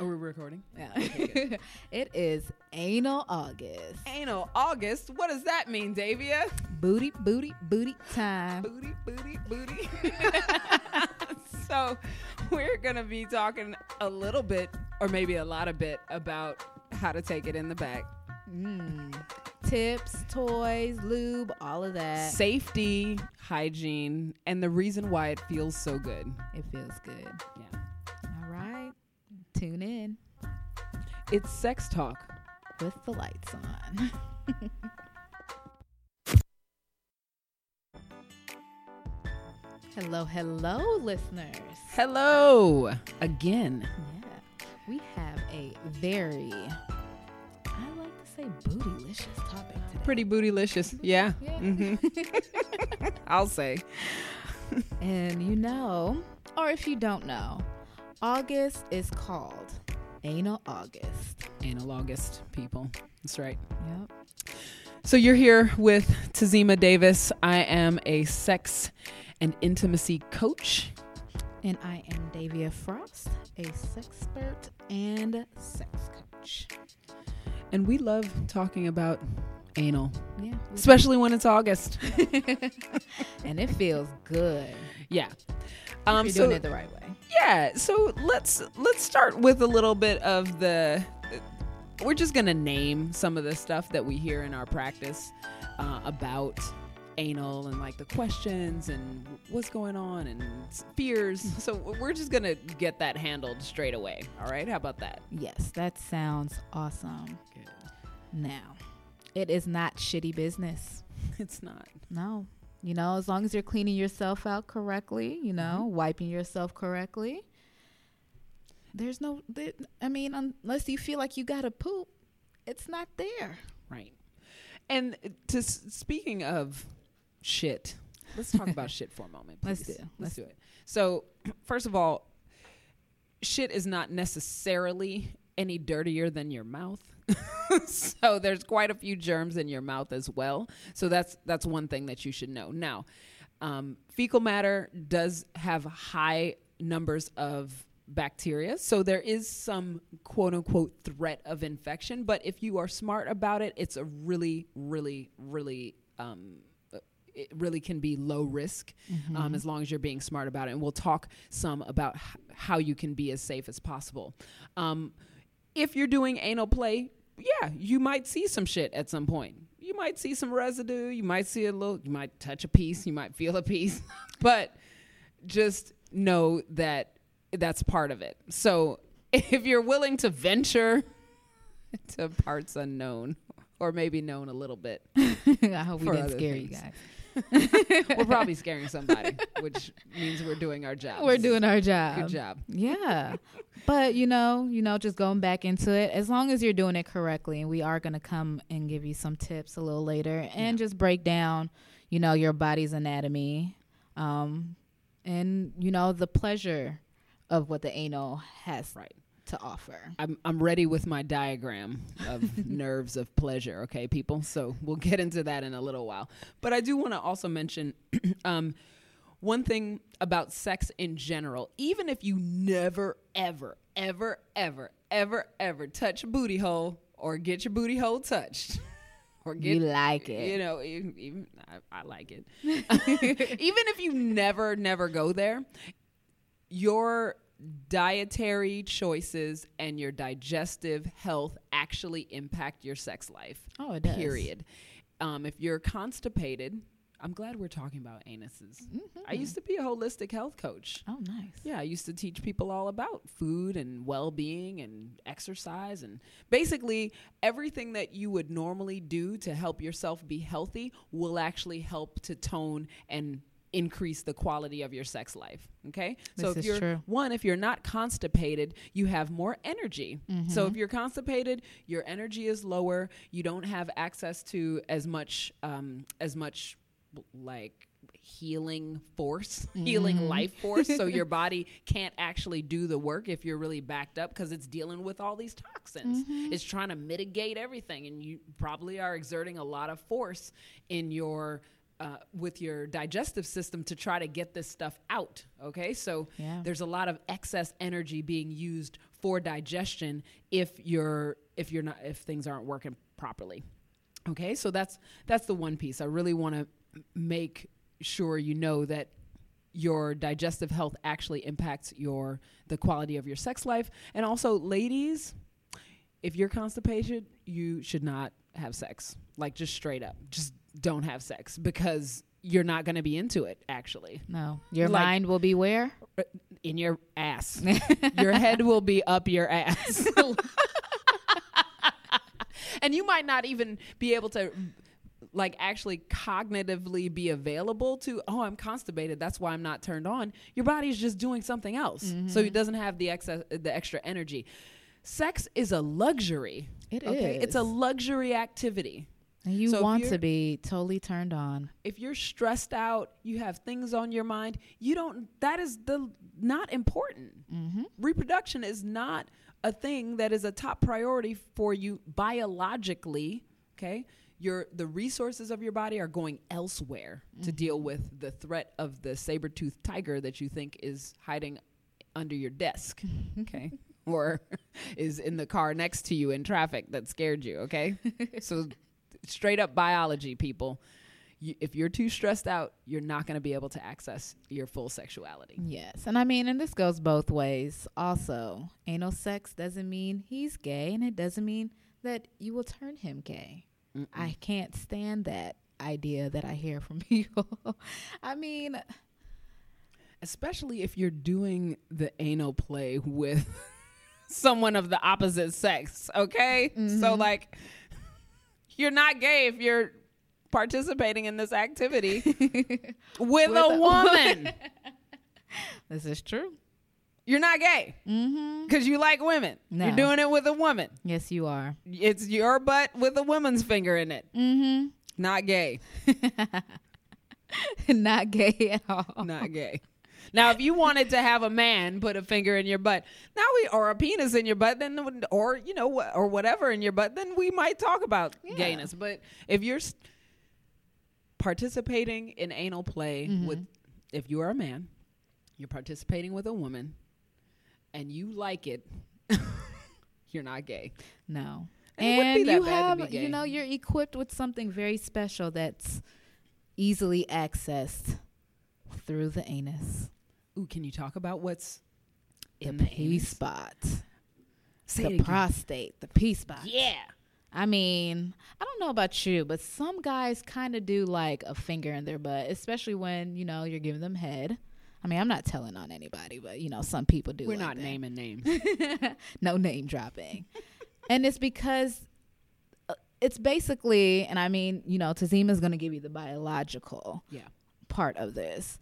Are we recording? Yeah. it is anal August. Anal August. What does that mean, Davia? Booty, booty, booty time. Booty, booty, booty. so, we're going to be talking a little bit, or maybe a lot of bit, about how to take it in the back. Mm. Tips, toys, lube, all of that. Safety, hygiene, and the reason why it feels so good. It feels good. Yeah. It's sex talk. with the lights on. hello, hello, listeners. Hello again. Yeah, we have a very, I like to say, bootylicious topic today. Pretty bootylicious. Yeah. Yeah. Mhm. I'll say. And you know, or if you don't know, August is called Anal August. Anal August, people. That's right. Yep. So you're here with Tazima Davis. I am a sex and intimacy coach. And I am Davia Frost, a sexpert and sex coach. And we love talking about anal, Yeah. especially when it's August. and it feels good. Yeah. Um, you're so doing it the right way. yeah, so let's let's start with a little bit of the. We're just gonna name some of the stuff that we hear in our practice uh, about anal and like the questions and what's going on and fears. So we're just gonna get that handled straight away. All right, how about that? Yes, that sounds awesome. Now, it is not shitty business. It's not. No. You know, as long as you're cleaning yourself out correctly, you know, Mm-hmm. wiping yourself correctly, there's no, there, I mean, unless you feel like you got to poop, it's not there. Right. And to speaking of shit, let's talk about shit for a moment. Let's do. Let's Let's do it. So, first of all, shit is not necessarily any dirtier than your mouth. so there's quite a few germs in your mouth as well. So that's that's one thing that you should know. Now, um, fecal matter does have high numbers of bacteria, so there is some quote unquote threat of infection. But if you are smart about it, it's a really, really, really um, it really can be low risk um, as long as you're being smart about it. And we'll talk some about h- how you can be as safe as possible. Um, if you're doing anal play, yeah, you might see some shit at some point. You might see some residue. You might see a little, you might touch a piece. You might feel a piece. but just know that that's part of it. So if you're willing to venture to parts unknown, or maybe known a little bit, I hope we didn't scare you guys. we're probably scaring somebody, which means we're doing our job. We're doing our job. good job. Yeah. but you know, you know, just going back into it, as long as you're doing it correctly, and we are gonna come and give you some tips a little later and just break down, you know, your body's anatomy. Um and you know, the pleasure of what the anal has Right. To offer. I'm I'm ready with my diagram of nerves of pleasure. Okay, people. So we'll get into that in a little while. But I do want to also mention. um, one thing about sex in general, even if you never, ever, ever, ever, ever, ever touch a booty hole or get your booty hole touched, or get you like it. you know, even, even I, I like it. even if you never, never go there, your dietary choices and your digestive health actually impact your sex life. oh, it does. Period. Um, if you're constipated, I'm glad we're talking about anuses. I used to be a holistic health coach. Oh, nice. Yeah, I used to teach people all about food and well being and exercise and basically everything that you would normally do to help yourself be healthy will actually help to tone and increase the quality of your sex life. Okay? so if you're true. one, if you're not constipated, you have more energy. So Mm-hmm. if you're constipated, your energy is lower. You don't have access to as much um, as much like healing force, healing Mm-hmm. life force. so your body can't actually do the work if you're really backed up because it's dealing with all these toxins. Mm-hmm. It's trying to mitigate everything, and you probably are exerting a lot of force in your uh, with your digestive system to try to get this stuff out. Okay, so Yeah. there's a lot of excess energy being used for digestion if you're if you're not if things aren't working properly. Okay, so that's that's the one piece. I really want to make sure you know that your digestive health actually impacts your the quality of your sex life and also ladies if you're constipated you should not have sex like just straight up just don't have sex because you're not going to be into it actually. No, your Like- mind will be where? Uh, in your ass. Your head will be up your ass. And you might not even be able to like actually cognitively be available to oh i'm constipated. That's why i'm not turned on. Your body's just doing something else. So mm-hmm. it doesn't have the excess the extra energy. Sex is a luxury. It it's a luxury activity And you So want to be totally turned on. if you're stressed out, you have things on your mind, you don't that is the not important. Mm-hmm. Reproduction is not a thing that is a top priority for you biologically, okay? Your the resources of your body are going elsewhere to deal with the threat of the saber-toothed tiger that you think is hiding under your desk, okay? or is in the car next to you in traffic that scared you, okay? so straight up biology, people. You, if you're too stressed out, you're not going to be able to access your full sexuality. Yes. And I mean, and this goes both ways. Also, anal sex doesn't mean he's gay, and it doesn't mean that you will turn him gay. I can't stand that idea that I hear from people. I mean, Especially if you're doing the anal play with someone of the opposite sex, okay? So, mm-hmm. like, you're not gay if you're participating in this activity with, a a- woman. this is true. you're not gay Mm-hmm. because you like women. No. You're doing it with a woman. Yes, you are. It's your butt with a woman's finger in it. Mm-hmm. Not gay. Not gay at all. Not gay. Now, if you wanted to have a man put a finger in your butt, now we or a penis in your butt, then or you know or whatever in your butt, then we might talk about Yeah. gayness. But if you're participating in anal play Mm-hmm. with, if you are a man, you're participating with a woman, and you like it, you're not gay. No. And it wouldn't be And you have, you know, you're equipped with something very special that's easily accessed through the anus, Ooh, can you talk about what's the in the P spot, Say the prostate, the P spot. Yeah. I mean, I don't know about you, but some guys kind of do like a finger in their butt, especially when you know you're giving them head. I mean, I'm not telling on anybody, but you know, some people do. We're like not that. naming names. no name dropping. and it's because uh, it's basically, and I mean, you know, Tazima's going to give you the biological yeah. part of this.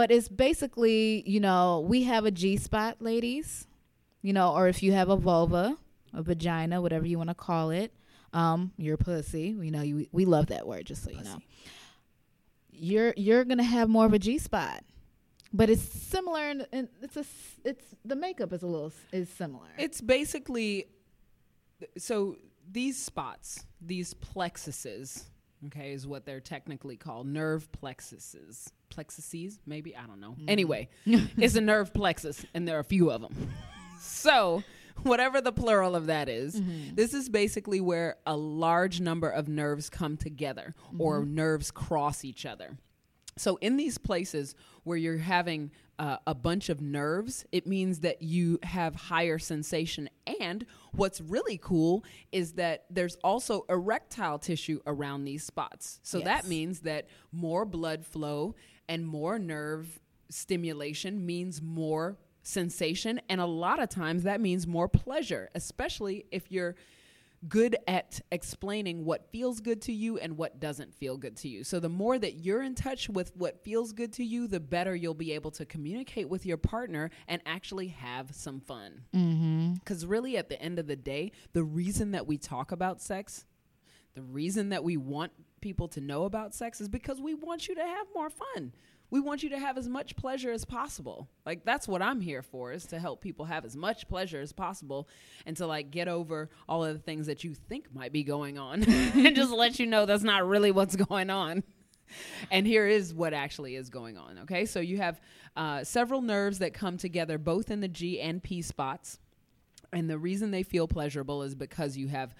But it's basically, you know, we have a G spot, ladies, you know, or if you have a vulva, a vagina, whatever you want to call it, um, your pussy, you know, you, we love that word, just so you know. You're you're gonna have more of a G spot, but it's similar, and and it's a it's the makeup is a little is similar. It's basically so these spots, these plexuses, okay, is what they're technically called nerve plexuses. Plexuses, maybe I don't know. Mm-hmm. Anyway, it's a nerve plexus, and there are a few of them. so, whatever the plural of that is, mm-hmm. this is basically where a large number of nerves come together or mm-hmm. nerves cross each other. So, in these places where you're having uh, a bunch of nerves, it means that you have higher sensation. And what's really cool is that there's also erectile tissue around these spots. So, that means that more blood flow and more nerve stimulation means more sensation. And a lot of times that means more pleasure, especially if you're good at explaining what feels good to you and what doesn't feel good to you. So the more that you're in touch with what feels good to you, the better you'll be able to communicate with your partner and actually have some fun. mm-hmm. Cuz really at the end of the day, the reason that we talk about sex, the reason that we want people to know about sex is because we want you to have more fun. We want you to have as much pleasure as possible. Like that's what I'm here for is to help people have as much pleasure as possible and to like get over all of the things that you think might be going on and just let you know that's not really what's going on. and here is what actually is going on. Okay, so you have uh, several nerves that come together both in the G and P spots. And the reason they feel pleasurable is because you have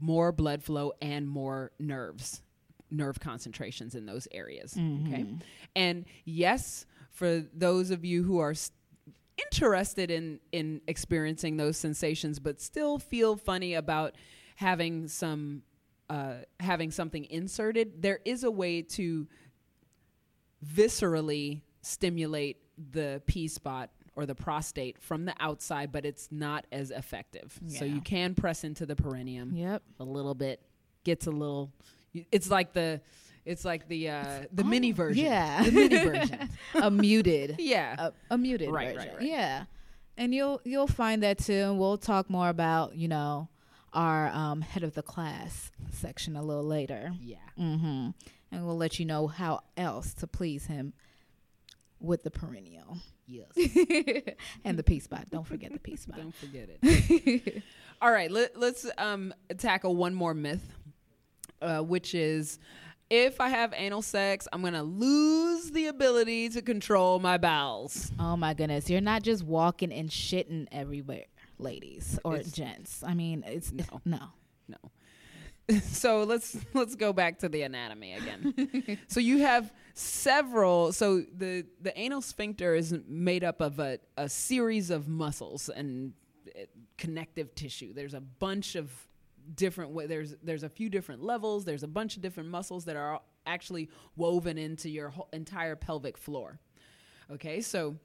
more blood flow and more nerves, nerve concentrations in those areas. Okay. And yes, for those of you who are s- interested in in experiencing those sensations but still feel funny about having some uh, having something inserted there is a way to viscerally stimulate the p spot or the prostate from the outside but it's not as effective so you can press into the perineum Yep. a little bit gets a little it's like the it's like the uh the mini version yeah. the mini version a muted. yeah a, a muted Right, version. right, right. Yeah, and you'll you'll find that too. And we'll talk more about you know our um, head of the class section a little later. yeah Mm-hmm. And we'll let you know how else to please him with the perineum yes and the P spot. Don't forget the P spot. Don't forget it. All right, let, let's um, tackle one more myth, uh, which is if I have anal sex, I'm going to lose the ability to control my bowels. Oh my goodness, you're not just walking and shitting everywhere, ladies or It's- gents. I mean, it's No. no. No. so let's let's go back to the anatomy again. so you have several so the the anal sphincter is made up of a, a series of muscles and uh, connective tissue. There's a bunch of different wa- there's there's a few different levels, there's a bunch of different muscles that are actually woven into your entire pelvic floor. Okay? So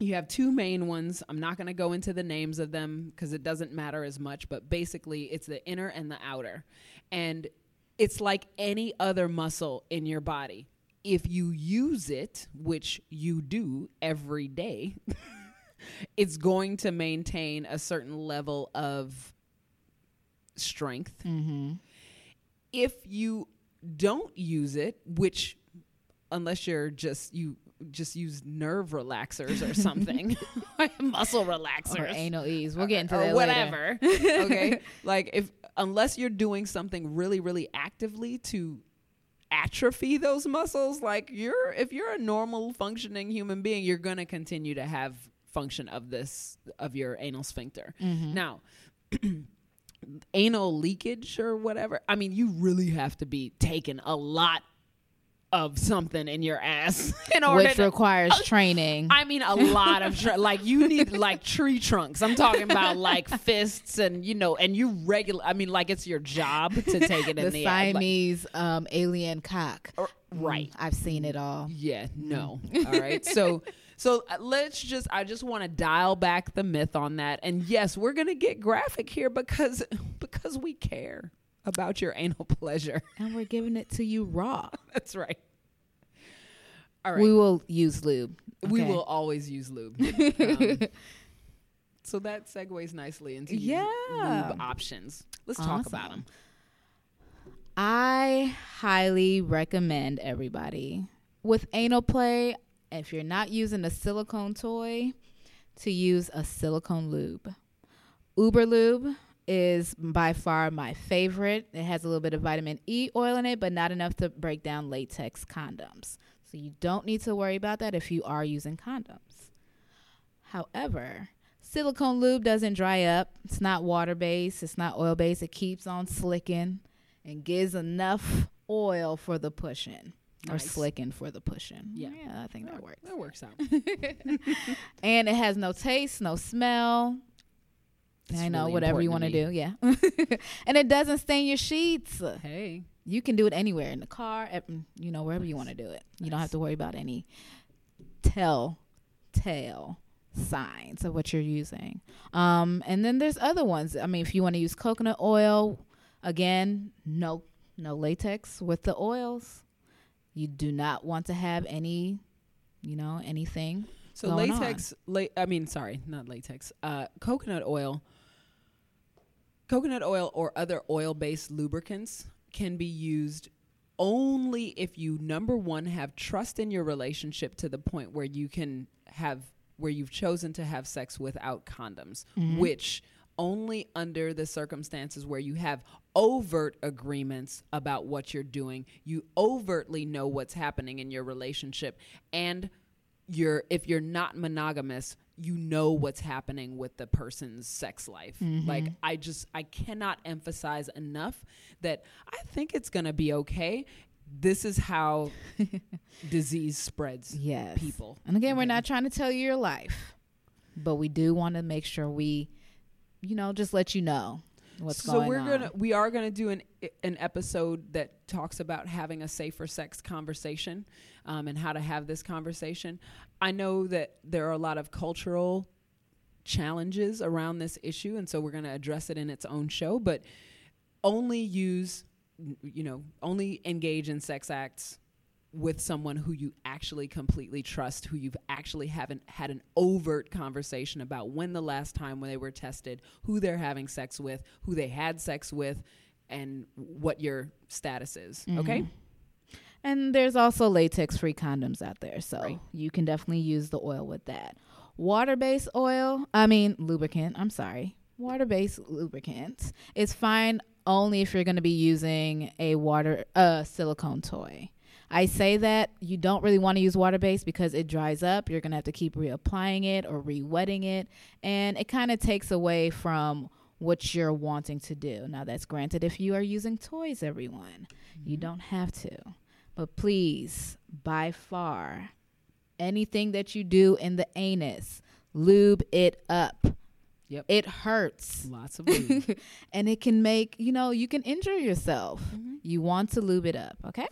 you have two main ones. I'm not going to go into the names of them because it doesn't matter as much, but basically it's the inner and the outer. And it's like any other muscle in your body. If you use it, which you do every day, it's going to maintain a certain level of strength. Mm-hmm. If you don't use it, which unless you're just you just use nerve relaxers or something, muscle relaxers Or anal ease. We'll get into or that later. whatever. okay, like if unless you're doing something really, really actively to atrophy those muscles, like you're if you're a normal functioning human being, you're gonna continue to have function of this of your anal sphincter. Mm-hmm. Now. anal leakage or whatever. I mean, you really have to be taking a lot of something in your ass in order Which to, requires training. I mean, a lot of tr- like you need like tree trunks. I'm talking about like fists and you know, and you regular. I mean, like it's your job to take it in the the, ass. Like, Siamese um, alien cock. or- right? Mm, I've seen it all. Yeah. No. All right. So. So uh, let's just I just want to dial back the myth on that. And yes, we're going to get graphic here because because we care about your anal pleasure. And we're giving it to you raw. That's right. All right. We will use lube. We will always use lube. Um, so that segues nicely into Yeah. lube options. Let's talk about them. I highly recommend everybody with anal play, if you're not using a silicone toy, to use a silicone lube. Uber Lube is by far my favorite. It has a little bit of vitamin E oil in it, but not enough to break down latex condoms. So you don't need to worry about that if you are using condoms. However, silicone lube doesn't dry up. It's not water based, it's not oil based. It keeps on slicking and gives enough oil for the pushing or slicking for the pushing. Yeah. yeah, I think that works. That works out. And it has no taste, no smell. It's I know really whatever you want to do, yeah. and it doesn't stain your sheets. hey. You can do it anywhere in the car, at, you know, wherever you want to do it. You don't have to worry about any tell tale signs of what you're using. Um, and then there's other ones. I mean, if you want to use coconut oil, again, no no latex with the oils. You do not want to have any, you know, anything. So latex, la- I mean, sorry, not latex. Uh, coconut oil, coconut oil or other oil-based lubricants can be used only if you number one have trust in your relationship to the point where you can have where you've chosen to have sex without condoms, Mm-hmm. which only under the circumstances where you have overt agreements about what you're doing. You overtly know what's happening in your relationship and you're if you're not monogamous, you know what's happening with the person's sex life. Mm-hmm. Like I just I cannot emphasize enough that I think it's going to be okay. This is how disease spreads Yes. people. And again, we're not trying to tell you your life, but we do want to make sure we, you know, just let you know what's so going we're gonna we are gonna do an an episode that talks about having a safer sex conversation um, and how to have this conversation. I know that there are a lot of cultural challenges around this issue and so we're gonna address it in its own show but only use you know only engage in sex acts with someone who you actually completely trust, who you've actually haven't had an overt conversation about when the last time when they were tested, who they're having sex with, who they had sex with, and what your status is. Okay? And there's also latex free condoms out there. So Right. you can definitely use the oil with that. Water based oil, I mean, lubricant, I'm sorry. Water based lubricant is fine only if you're going to be using a water, uh, silicone toy. I say that you don't really want to use water based because it dries up. You're going to have to keep reapplying it or re wetting it. And it kind of takes away from what you're wanting to do. Now, that's granted if you are using toys, everyone. You don't have to. But please, by far, anything that you do in the anus, lube it up. Yep. It hurts. Lots of lube. and it can make, you know, you can injure yourself. Mm-hmm. You want to lube it up, okay?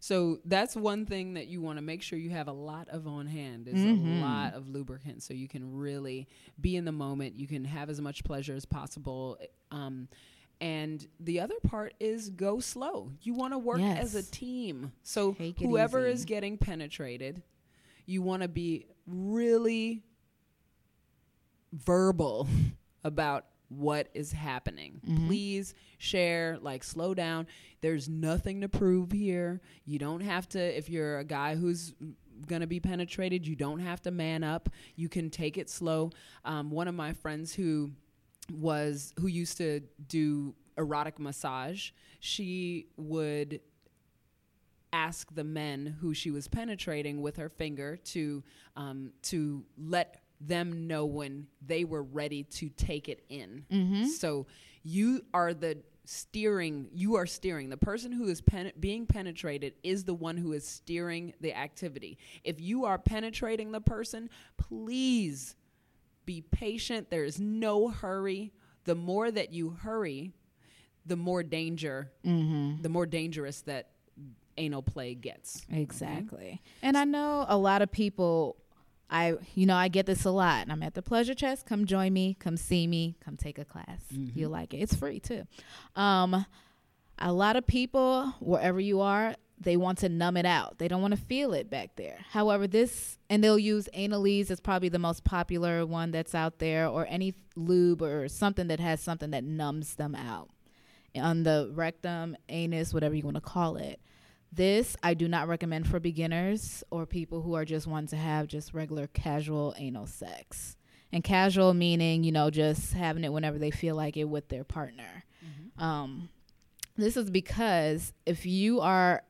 So that's one thing that you want to make sure you have a lot of on hand is Mhm. a lot of lubricant so you can really be in the moment. You can have as much pleasure as possible. Um, and the other part is go slow. You want to work as a team. So whoever easy. is getting penetrated, you want to be really verbal about what is happening. Mhm. Please share, like slow down. There's nothing to prove here. You don't have to if you're a guy who's going to be penetrated, you don't have to man up. You can take it slow. Um, one of my friends who was who used to do erotic massage, she would ask the men who she was penetrating with her finger to um, to let them know when they were ready to take it in. Mm-hmm. So you are the steering. You are steering. The person who is pen- being penetrated is the one who is steering the activity. If you are penetrating the person, please be patient. There is no hurry. The more that you hurry, the more danger, Mm-hmm. the more dangerous that anal play gets. Exactly. And I know a lot of people I you know, I get this a lot. And I'm at the pleasure chest. Come join me, come see me, come take a class. You'll like it. It's free too. Um a lot of people, wherever you are, they want to numb it out. They don't want to feel it back there. However, this and they'll use Anal-Eze is probably the most popular one that's out there, or any lube or something that has something that numbs them out on the rectum, anus, whatever you want to call it. This I do not recommend for beginners or people who are just wanting to have just regular casual anal sex. And casual meaning, you know, just having it whenever they feel like it with their partner. Um, this is because if you are,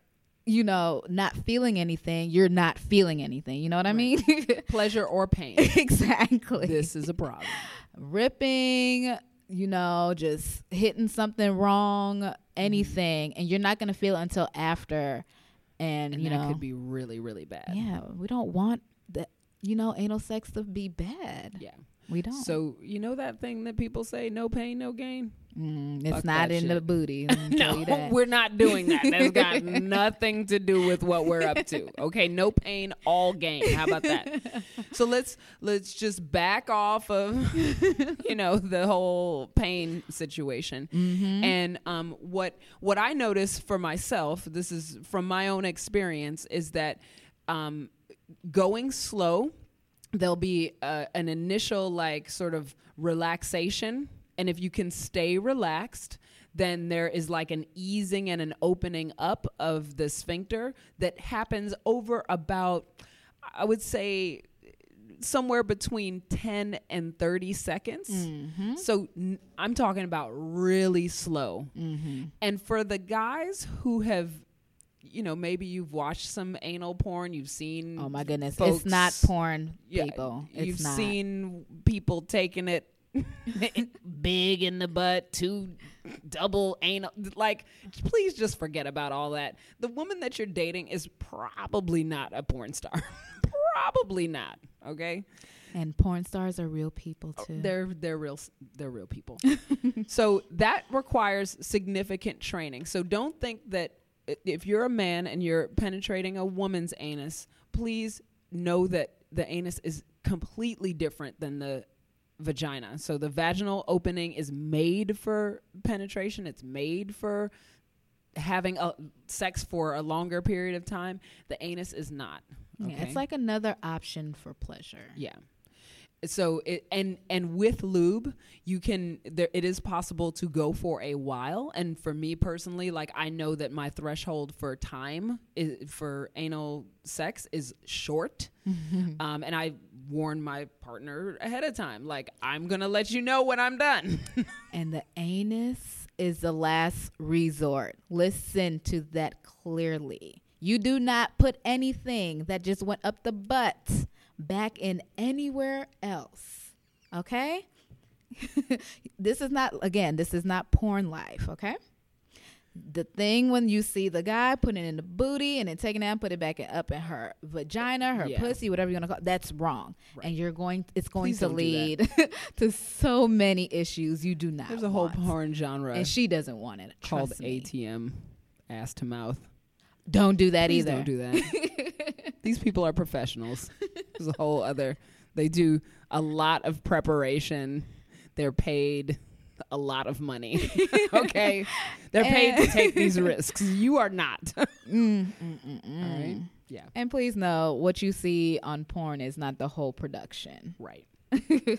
you know, not feeling anything, you're not feeling anything. You know what I mean? Pleasure or pain. exactly. this is a problem. ripping, you know, just hitting something wrong, Mm-hmm. anything, and you're not gonna feel it until after. And, And you that know, could be really, really bad. yeah, we don't want that. You know, anal sex to be bad. Yeah. We don't. So you know that thing that people say, no pain, no gain. Mm, it's Fuck not in the booty. let me tell No, we're not doing that. That's got nothing to do with what we're up to. Okay, no pain, all gain. How about that? So let's let's just back off of you know the whole pain situation. Mm-hmm. And um, what what I notice for myself, this is from my own experience, is that um, going slow, there'll be uh, an initial like sort of relaxation, and if you can stay relaxed, then there is like an easing and an opening up of the sphincter that happens over about, I would say, somewhere between 10 and 30 seconds. Mm-hmm. So n- I'm talking about really slow. Mm-hmm. And for the guys who have, you know, maybe you've watched some anal porn, you've seen. Oh my goodness, folks- it's not porn, yeah, people. It's You've not. seen people taking it big in the butt, two double anal. Like, please just forget about all that. The woman that you're dating is probably not a porn star. probably not. Okay. and porn stars are real people oh, too. Oh, They're they're real they're real people. so that requires significant training. So don't think that if you're a man and you're penetrating a woman's anus, please know that the anus is completely different than the vagina. So the vaginal opening is made for penetration. It's made for having a sex for a longer period of time. The anus is not. Yeah, it's like another option for pleasure. Yeah. So it and and with lube, you can there it is possible to go for a while. And for me personally, like I know that my threshold for time is, for anal sex is short. um, and I warn my partner ahead of time, like I'm gonna let you know when I'm done. And the anus is the last resort. Listen to that clearly. You do not put anything that just went up the butt back in anywhere else. Okay? this is not, again, this is not porn life. Okay? The thing when you see the guy putting it in the booty and then taking it out, and put it back in, up in her vagina, her Yeah. pussy, whatever you want to call it, that's wrong. Right. And you're going, it's going Please to lead to so many issues you do not There's a whole want. porn genre and she doesn't want it. called. ATM, ass to mouth. Don't do that Please either. don't do that. These people are professionals. There's a whole other. They do a lot of preparation. They're paid a lot of money. okay, they're paid to take these risks. You are not. Mm, mm, mm, mm. All right. Yeah. And please know what you see on porn is not the whole production. Right.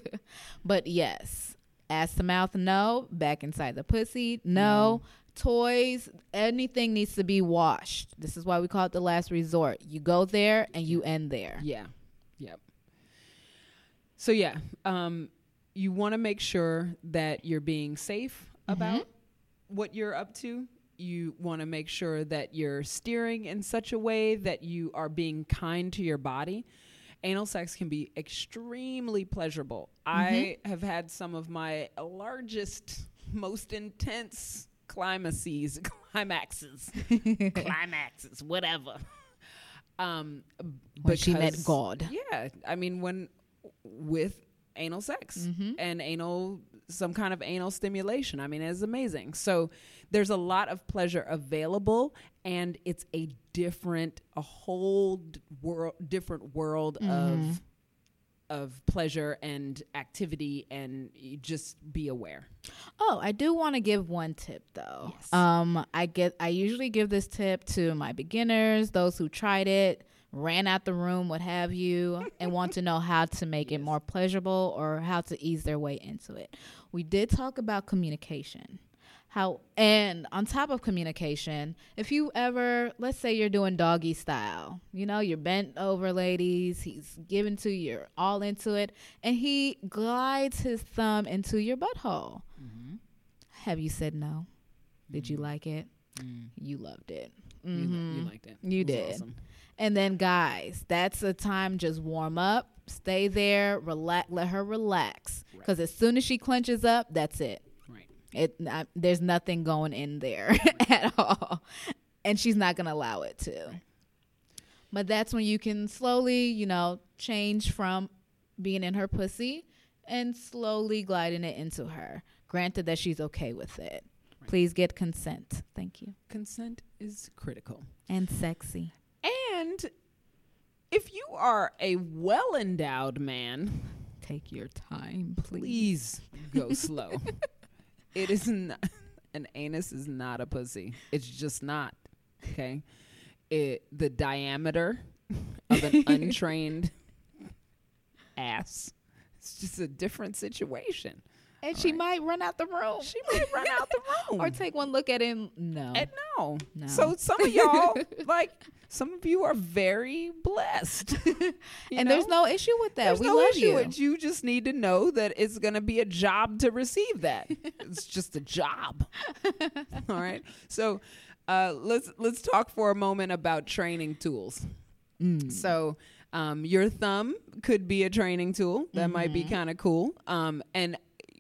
But yes, ass to mouth, no. Back inside the pussy, no. Toys, anything needs to be washed. This is why we call it the last resort. You go there and you end there. Yeah. Yep. So yeah, um, you want to make sure that you're being safe about what you're up to. You want to make sure that you're steering in such a way that you are being kind to your body. Anal sex can be extremely pleasurable. I have had some of my largest, most intense climaxes, climaxes, climaxes, whatever. Um, When she met God. Yeah, I mean when with anal sex Mm-hmm. and anal some kind of anal stimulation. I mean it's amazing. So there's a lot of pleasure available and it's a different a whole d- world different world Mm-hmm. of of pleasure and activity and just be aware. Oh, I do want to give one tip though. Yes. Um, I get I usually give this tip to my beginners, those who tried it, ran out the room, what have you, and want to know how to make it more pleasurable or how to ease their way into it. We did talk about communication. How and on top of communication, if you ever let's say you're doing doggy style, you know, you're bent over, ladies, he's giving to you, you're all into it, and he glides his thumb into your butthole. Mm-hmm. Have you said no? Did you mm-hmm. like it? Mm. You loved it. You, li- you Mhm. liked it. You It did. awesome. And then, guys, that's the time. Just warm up, stay there, relax, let her relax. Right. Because as soon as she clenches up, that's it. Right. It not, there's nothing going in there at all, and she's not gonna allow it to. But that's when you can slowly, you know, change from being in her pussy and slowly gliding it into her. Granted that she's okay with it. Please get consent. Thank you. Consent is critical. And sexy. And if you are a well endowed man, Take your time, please. please go slow. it is not an anus is not a pussy. It's just not. Okay. It the diameter of an untrained ass. It's just a different situation. And she might run out the room. She might run out the room. or take one look at him. No. And no. No. So some of y'all, like some of you are very blessed. And there's no issue with that. There's we no love issue you. with you just need to know that it's going to be a job to receive that. it's just a job. All right. So uh, let's let's talk for a moment about training tools. Mm. So um, your thumb could be a training tool. That might be Mm-hmm. kind of cool. Um, and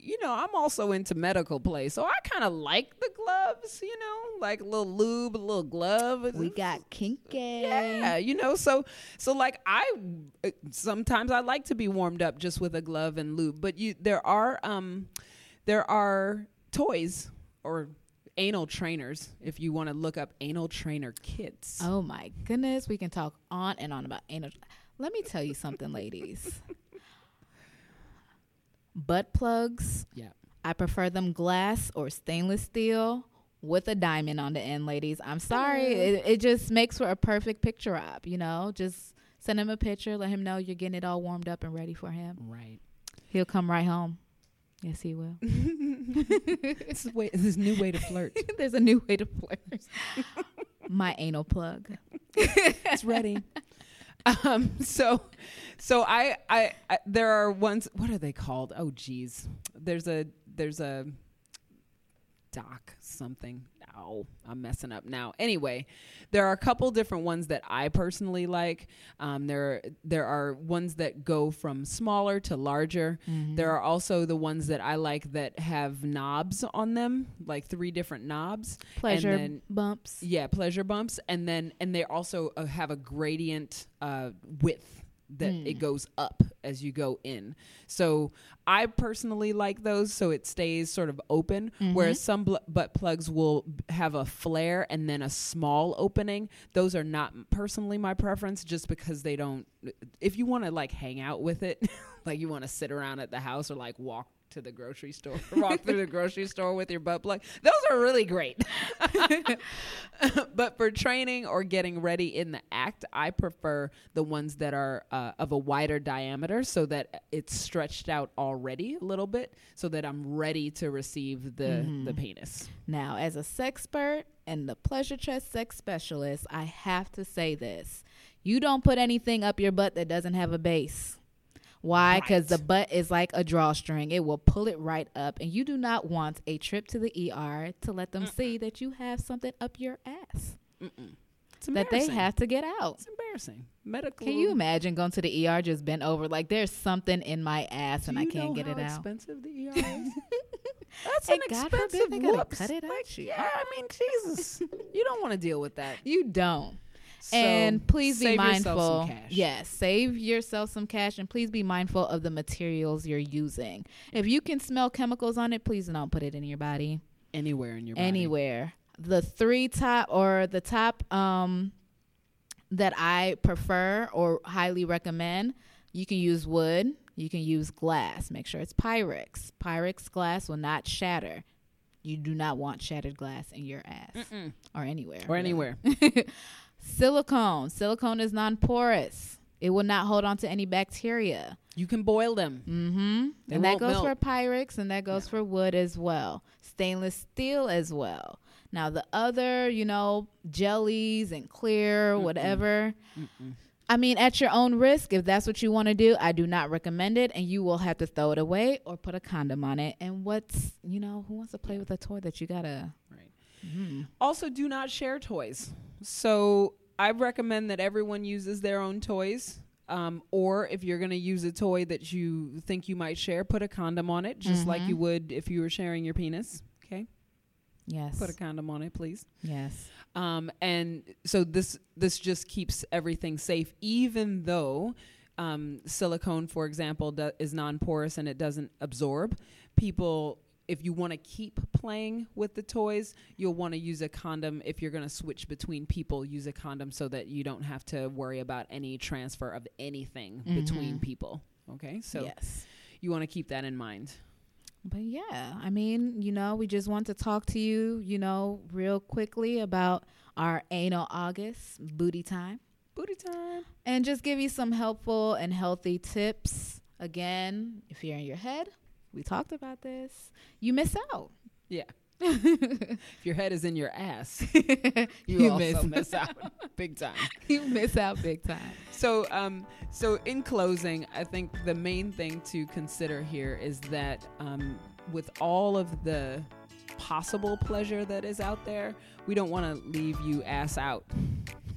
you know, I'm also into medical play, so I kind of like the gloves. You know, like a little lube, a little glove. We got kinky. Yeah, you know, so so like I uh, sometimes I like to be warmed up just with a glove and lube, but you there are um there are toys or anal trainers if you want to look up anal trainer kits. Oh my goodness, we can talk on and on about anal. Let me tell you something, ladies. Butt plugs, Yeah. I prefer them glass or stainless steel with a diamond on the end, ladies. I'm sorry. It, it just makes for a perfect picture op, you know? Just send him a picture, let him know you're getting it all warmed up and ready for him. Right. He'll come right home. Yes, he will. It's a way, this new way to flirt. There's a new way to flirt. My anal plug. it's ready. Um, so, so I, I, I, there are ones. What are they called? Oh, geez. There's a, there's a doc something. Oh, I'm messing up now. Anyway, there are a couple different ones that I personally like. Um, there, there are ones that go from smaller to larger. There are also the ones that I like that have knobs on them, like three different knobs. Pleasure And then, bumps. yeah, pleasure bumps, and then and they also uh, have a gradient uh, width that it hmm. goes up as you go in. So I personally like those, so it stays sort of open. Whereas mm-hmm. some bl- butt plugs will have a flare and then a small opening. Those are not personally my preference, just because they don't. If you want to like hang out with it, like you want to sit around at the house or like walk to the grocery store, walk through the grocery store with your butt plug. Those are really great. but for training or getting ready in the act, I prefer the ones that are uh, of a wider diameter so that it's stretched out already a little bit so that I'm ready to receive the, the penis. Now, as a sexpert and the pleasure chest sex specialist, I have to say this. You don't put anything up your butt that doesn't have a base. Why? Because the butt is like a drawstring. It will pull it right up. And you do not want a trip to the ER to let them see that you have something up your ass It's that they have to get out. It's embarrassing. Medical. Can you imagine going to the ER just bent over? Like there's something in my ass Do and I can't get it out. expensive the ER is? That's And an God forbid expensive they whoops. cut it out you. Yeah, I mean, Jesus, you don't want to deal with that. You don't. So and please be mindful. some cash. Yes, save yourself some cash and please be mindful of the materials you're using. If you can smell chemicals on it, please don't put it in your body. anywhere in your body. Anywhere. The three top or the top um that I prefer or highly recommend, you can use wood, you can use glass. Make sure it's Pyrex. Pyrex glass will not shatter. You do not want shattered glass in your ass or anywhere. or really. anywhere. Silicone. Silicone is non porous. It will not hold on to any bacteria. You can boil them. Mm-hmm. They And that goes melt. for Pyrex and that goes for wood as well. Stainless steel as well. Now the other, you know, jellies and clear, whatever. I mean, at your own risk, if that's what you want to do, I do not recommend it, and you will have to throw it away or put a condom on it. And what's, you know, who wants to play with a toy that you gotta? Right. Mm. Also, do not share toys. So I recommend that everyone uses their own toys. Um, or if you're going to use a toy that you think you might share, put a condom on it, just like you would if you were sharing your penis. Okay, Yes. put a condom on it, please. yes. Um, and so this this just keeps everything safe, even though um, silicone, for example, do, is non-porous and it doesn't absorb. People, if you want to keep playing with the toys, you'll want to use a condom. If you're going to switch between people, use a condom so that you don't have to worry about any transfer of anything mm-hmm. between people. Okay, so yes. you want to keep that in mind. But yeah, I mean, you know, we just want to talk to you, you know, real quickly about our anal August booty time Booty time. and just give you some helpful and healthy tips. Again, if you're in your head, we talked about this. You miss out. Yeah. if your head is in your ass, you, You also miss- miss out big time. you miss out big time. So, um, so in closing, I think the main thing to consider here is that um, with all of the possible pleasure that is out there, we don't want to leave you ass out.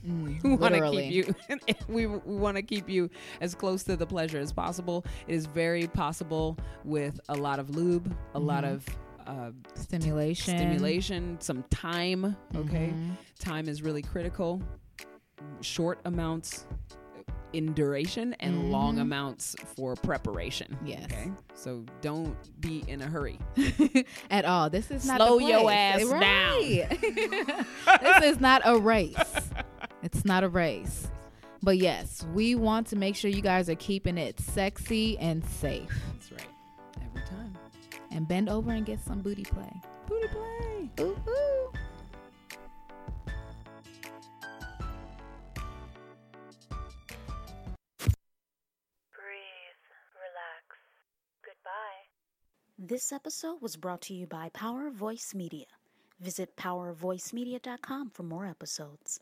Mm, We want to keep you. we we want to keep you as close to the pleasure as possible. It is very possible with a lot of lube, a lot Mhm. of uh, stimulation. stimulation, some time. Okay, Mhm. time is really critical. Short amounts in duration and long Mhm. amounts for preparation. Yes. Okay. So don't be in a hurry. At all. This is not Slow your ass right. this is not a race. It's not a race. But yes, we want to make sure you guys are keeping it sexy and safe. That's right. Every time. And bend over and get some booty play. Booty play. Ooh, ooh. Breathe, relax. Goodbye. This episode was brought to you by Power Voice Media. Visit powervoicemedia.com for more episodes.